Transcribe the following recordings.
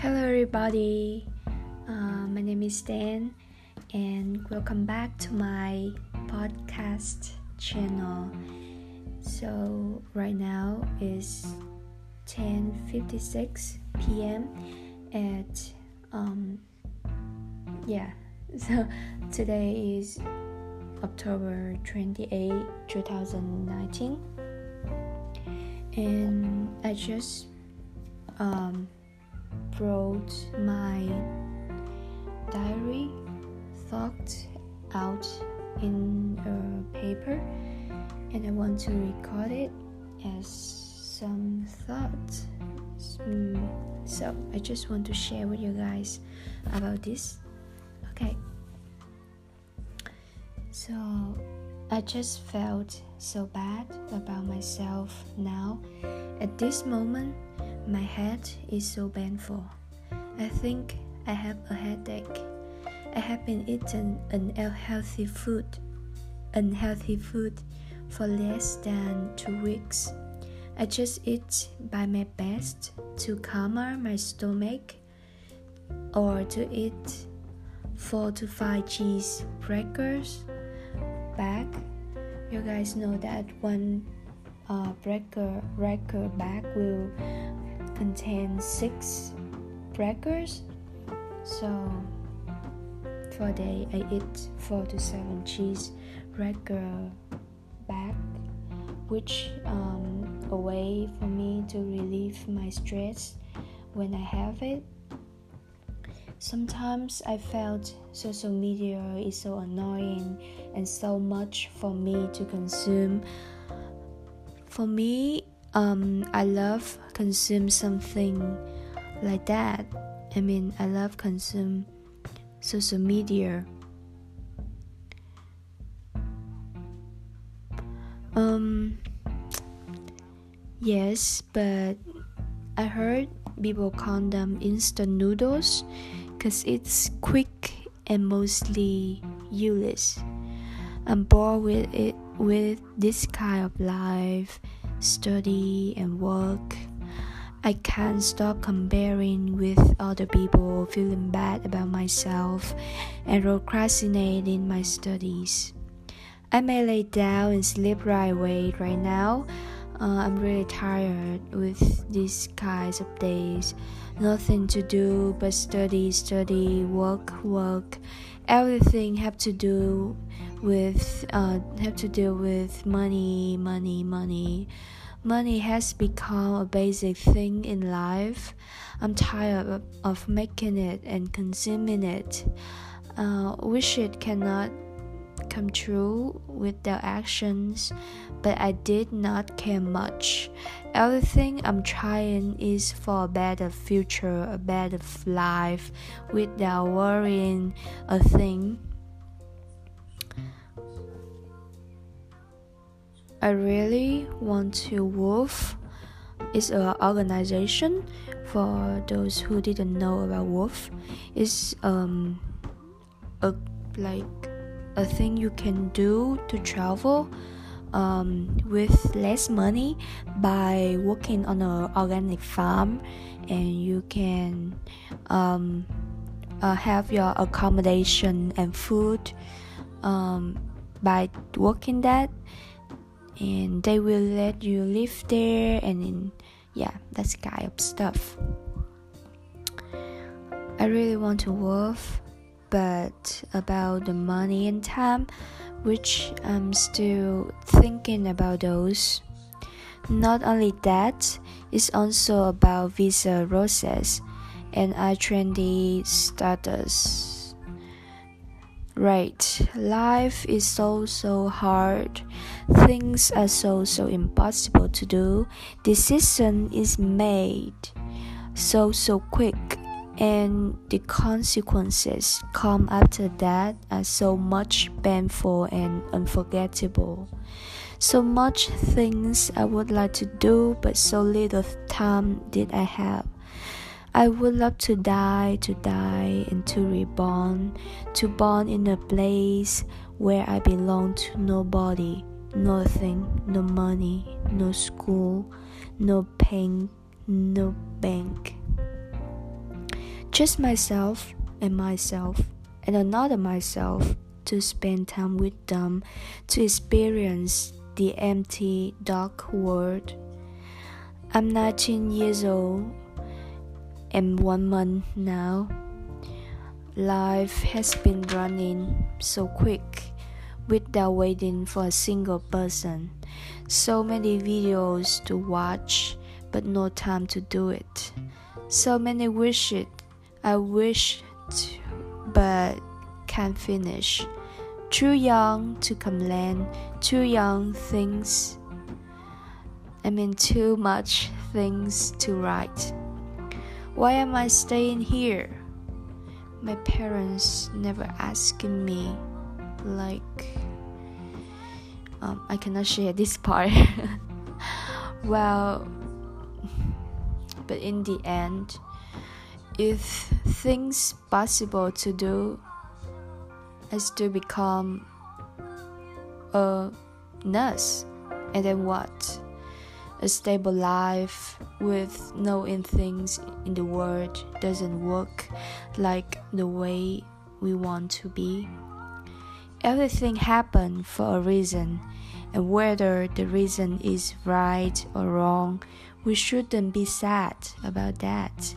Hello, everybody. Uh, my name is Dan, and welcome back to my podcast channel. So right now is 10:56 p.m. at um yeah. So today is October 28, 2019, and I just um wrote my diary thought out in a paper and I want to record it as some thoughts. Mm, so I just want to share with you guys about this. Okay. So I just felt so bad about myself now. At this moment, my head is so painful. I think I have a headache. I have been eating an unhealthy food, unhealthy food for less than two weeks. I just eat by my best to calm my stomach or to eat four to five cheese crackers back. You guys know that one uh, breaker breaker bag will contain six crackers. So for a day, I eat four to seven cheese breaker bag, which um, a way for me to relieve my stress when I have it. Sometimes I felt social media is so annoying and so much for me to consume. For me, um, I love consume something like that. I mean, I love consume social media. Um, yes, but I heard people call them instant noodles because it's quick and mostly useless. I'm bored with it with this kind of life study, and work. I can't stop comparing with other people, feeling bad about myself, and procrastinating my studies. I may lay down and sleep right away right now. Uh, I'm really tired with these kinds of days. Nothing to do but study, study, work, work. Everything have to do with uh, have to do with money, money, money. Money has become a basic thing in life. I'm tired of, making it and consuming it. Uh, wish it cannot come true with their actions, but I did not care much. Everything I'm trying is for a better future, a better life, without worrying a thing. I really want to WWOOF is an organization for those who didn't know about WWOOF. It's um a like a thing you can do to travel um, with less money by working on an organic farm and you can um, uh, have your accommodation and food um, by working that and they will let you live there and in, yeah that's kind of stuff. I really want to work but about the money and time which i'm still thinking about those not only that it's also about visa process and i-20 status Right, life is so so hard. Things are so so impossible to do. Decision is made so so quick and the consequences come after that are so much painful and unforgettable. So much things I would like to do but so little time did I have. I would love to die, to die, and to reborn, to born in a place where I belong to nobody, nothing, no money, no school, no pain, no bank. Just myself and myself and another myself to spend time with them, to experience the empty, dark world. I'm 19 years old and one month now. Life has been running so quick without waiting for a single person. So many videos to watch, but no time to do it. So many wishes I wish to, but can't finish. Too young to complain, too young things. I mean, too much things to write. Why am I staying here? My parents never asking me, like, um, I cannot share this part. well, but in the end, if things possible to do is to become a nurse and then what? A stable life with knowing things in the world doesn't work like the way we want to be. Everything happened for a reason and whether the reason is right or wrong we shouldn't be sad about that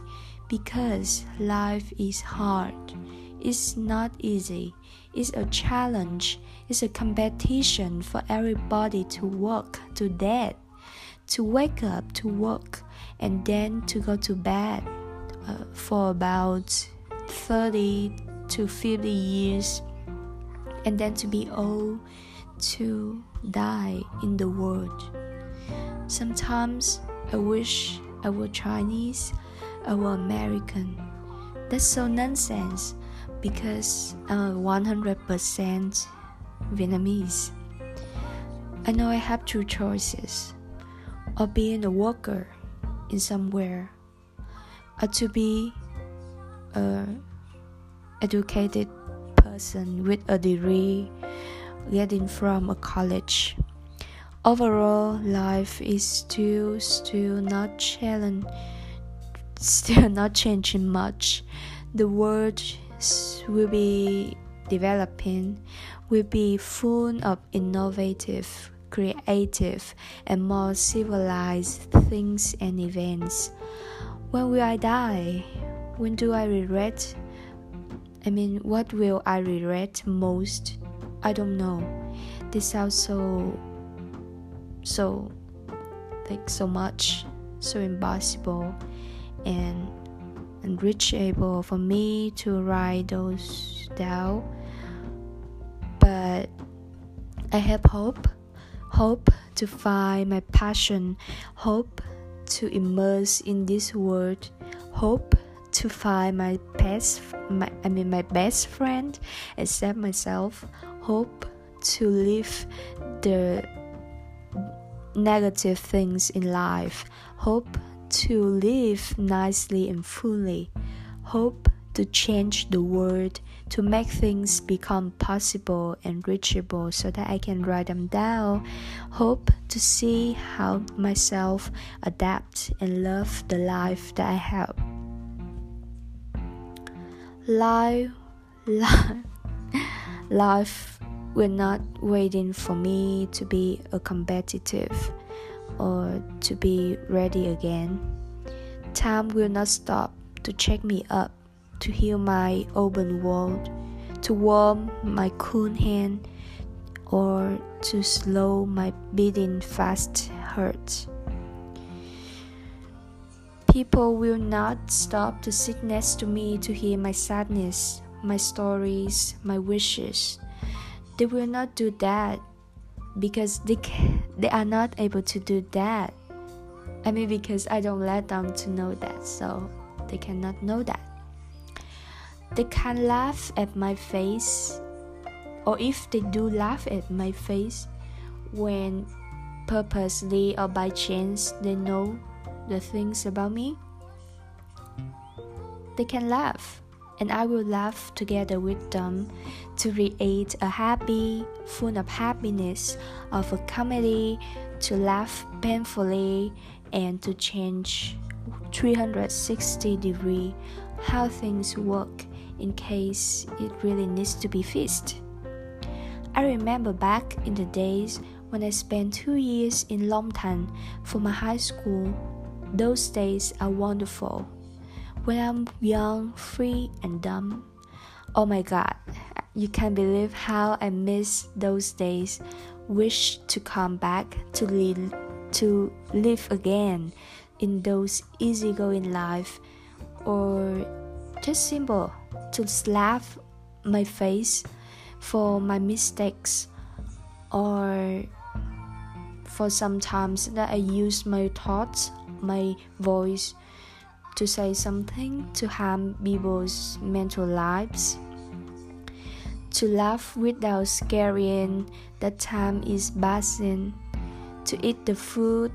because life is hard. It's not easy. It's a challenge, It's a competition for everybody to work to death, to wake up to work, and then to go to bed uh, for about 30 to 50 years, and then to be old, to die in the world. Sometimes I wish I were Chinese, Were American. That's so nonsense because uh, I'm 100% Vietnamese. I know I have two choices or being a worker in somewhere or to be a educated person with a degree getting from a college. Overall, life is still still not challenge, still not changing much. The world will be developing will be full of innovative, creative, and more civilized things and events. When will I die? When do I regret? I mean, what will I regret most? I don't know. This sounds so, so, like so much, so impossible, and unreachable for me to write those down. But I have hope, hope to find my passion, hope to immerse in this world, hope to find my best, my, I mean my best friend, accept myself, hope to live the negative things in life, hope to live nicely and fully. Hope to change the world, to make things become possible and reachable so that I can write them down. Hope to see how myself adapt and love the life that I have. Life, life, life will not waiting for me to be a competitive or to be ready again. Time will not stop to check me up, to heal my open wound, to warm my cool hand, or to slow my beating fast heart. People will not stop to sit next to me to hear my sadness, my stories, my wishes. They will not do that because they they are not able to do that. I mean because I don't let them to know that, so they cannot know that. They can laugh at my face, or if they do laugh at my face, when purposely or by chance they know the things about me, they can laugh and I will laugh together with them to create a happy, full of happiness of a comedy, to laugh painfully and to change 360 degree how things work in case it really needs to be fixed. I remember back in the days when I spent two years in Longtan for my high school. Those days are wonderful. When I'm young, free, and dumb. Oh my god, you can't believe how I miss those days. Wish to come back to live, to live again in those easygoing life, or just simple to slap my face for my mistakes, or for sometimes that I use my thoughts, my voice to say something to harm people's mental lives to laugh without scaring that time is passing, to eat the food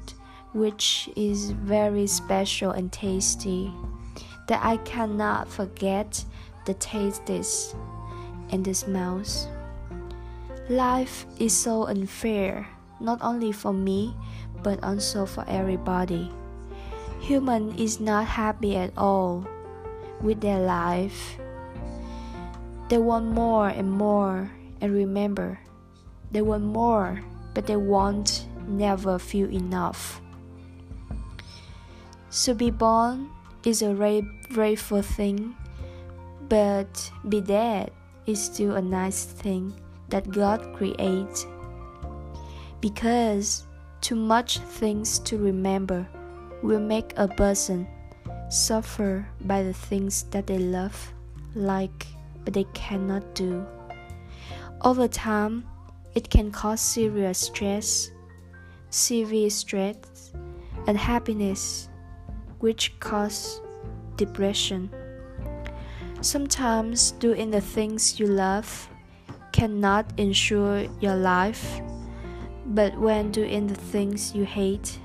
which is very special and tasty, that I cannot forget the tastes and the smells. Life is so unfair, not only for me, but also for everybody. Human is not happy at all with their life they want more and more, and remember, they want more, but they won't never feel enough. So be born is a very grateful thing, but be dead is still a nice thing that God creates. Because too much things to remember will make a person suffer by the things that they love, like but they cannot do. Over time, it can cause serious stress, severe stress, and happiness, which cause depression. Sometimes doing the things you love cannot ensure your life, but when doing the things you hate,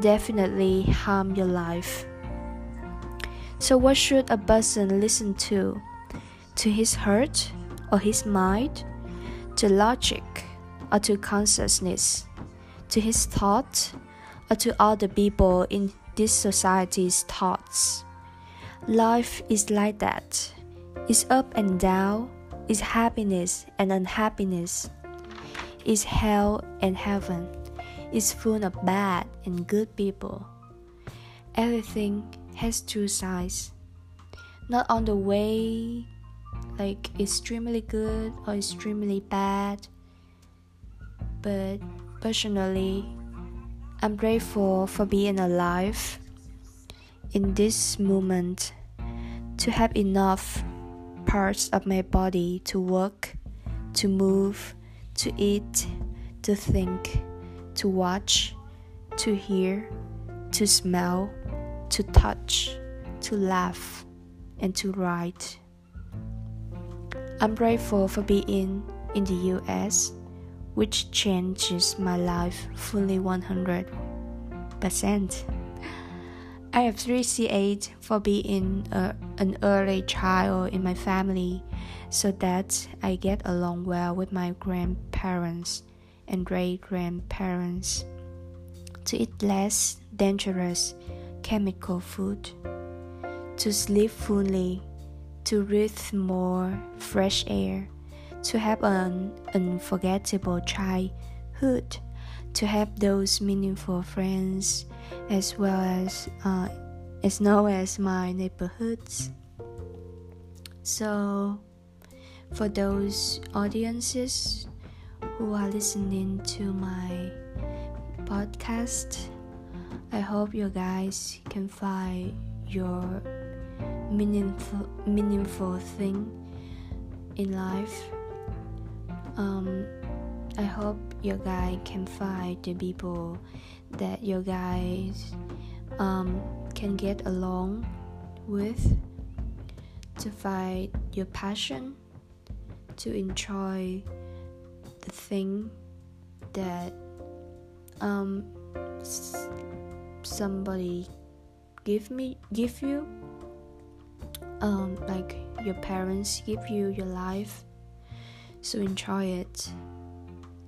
definitely harm your life. So, what should a person listen to? to his heart or his mind, to logic or to consciousness, to his thought or to other people in this society's thoughts. Life is like that. It's up and down, it's happiness and unhappiness, it's hell and heaven, it's full of bad and good people. Everything has two sides. Not on the way like extremely good or extremely bad. But personally, I'm grateful for being alive in this moment to have enough parts of my body to work, to move, to eat, to think, to watch, to hear, to smell, to touch, to laugh, and to write. I'm grateful for being in the US, which changes my life fully 100%. I appreciate for being a, an early child in my family so that I get along well with my grandparents and great grandparents. To eat less dangerous chemical food, to sleep fully to breathe more fresh air, to have an unforgettable childhood, to have those meaningful friends, as well as uh, as known as my neighborhoods. So, for those audiences who are listening to my podcast, I hope you guys can find your meaningful meaningful thing in life. Um, I hope your guy can find the people that your guys um, can get along with to find your passion to enjoy thing that um, somebody give me give you um, like your parents give you your life. So enjoy it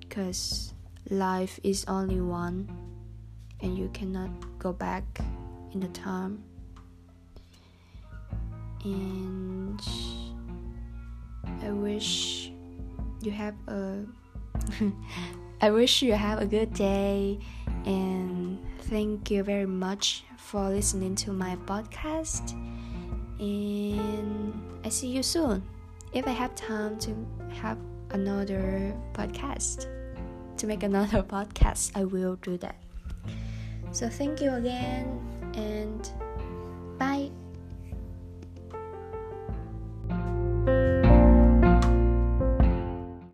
because life is only one and you cannot go back in the time. And I wish you have a I wish you have a good day and thank you very much for listening to my podcast and I see you soon. If I have time to have another podcast to make another podcast I will do that. So thank you again and bye